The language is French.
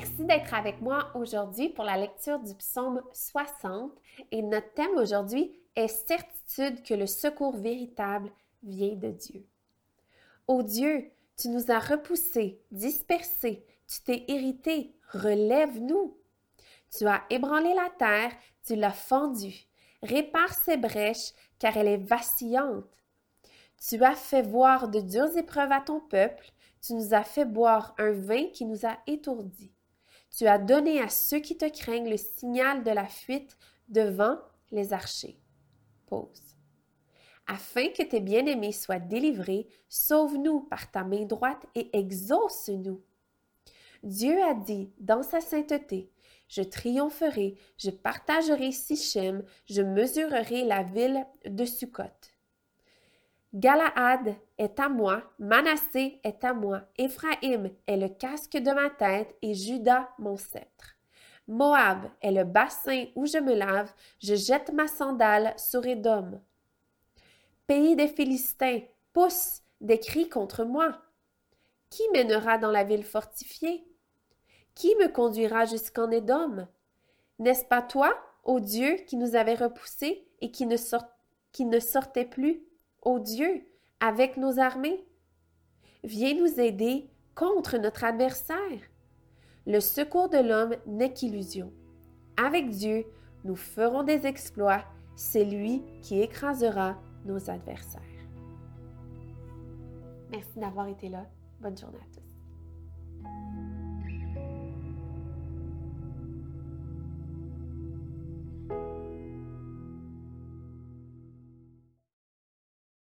d'être avec moi aujourd'hui pour la lecture du psaume 60 et notre thème aujourd'hui est certitude que le secours véritable vient de Dieu. Ô Dieu, tu nous as repoussés, dispersés, tu t'es irrité, relève-nous. Tu as ébranlé la terre, tu l'as fendue. Répare ses brèches, car elle est vacillante. Tu as fait voir de dures épreuves à ton peuple, tu nous as fait boire un vin qui nous a étourdis. Tu as donné à ceux qui te craignent le signal de la fuite devant les archers. Pause. Afin que tes bien-aimés soient délivrés, sauve-nous par ta main droite et exauce-nous. Dieu a dit dans sa sainteté, je triompherai, je partagerai Sichem, je mesurerai la ville de Sukkot. Galaad est à moi, Manassé est à moi, Éphraïm est le casque de ma tête et Judas mon sceptre. Moab est le bassin où je me lave, je jette ma sandale sur Édom. Pays des Philistins, pousse des cris contre moi. Qui mènera dans la ville fortifiée? Qui me conduira jusqu'en Édom? N'est-ce pas toi, ô Dieu, qui nous avait repoussés et qui ne sortait plus? Ô Dieu, avec nos armées. Viens nous aider contre notre adversaire. Le secours de l'homme n'est qu'illusion. Avec Dieu, nous ferons des exploits. C'est lui qui écrasera nos adversaires. Merci d'avoir été là. Bonne journée à tous.